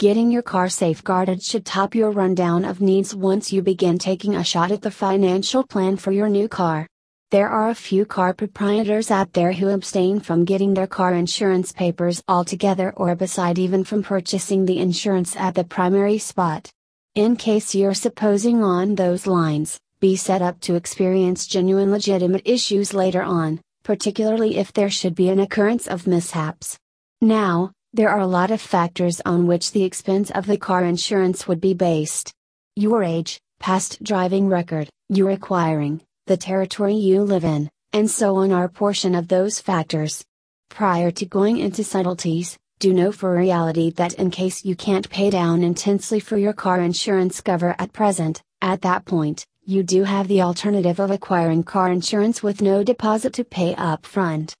Getting your car safeguarded should top your rundown of needs once you begin taking a shot at the financial plan for your new car. There are a few car proprietors out there who abstain from getting their car insurance papers altogether or beside even from purchasing the insurance at the primary spot. In case you're supposing on those lines, be set up to experience genuine legitimate issues later on, particularly if there should be an occurrence of mishaps. Now, there are a lot of factors on which the expense of the car insurance would be based. Your age, past driving record, your acquiring, the territory you live in, and so on are a portion of those factors. Prior to going into subtleties, do know for reality that in case you can't pay down intensely for your car insurance cover at present, at that point, you do have the alternative of acquiring car insurance with no deposit to pay up front.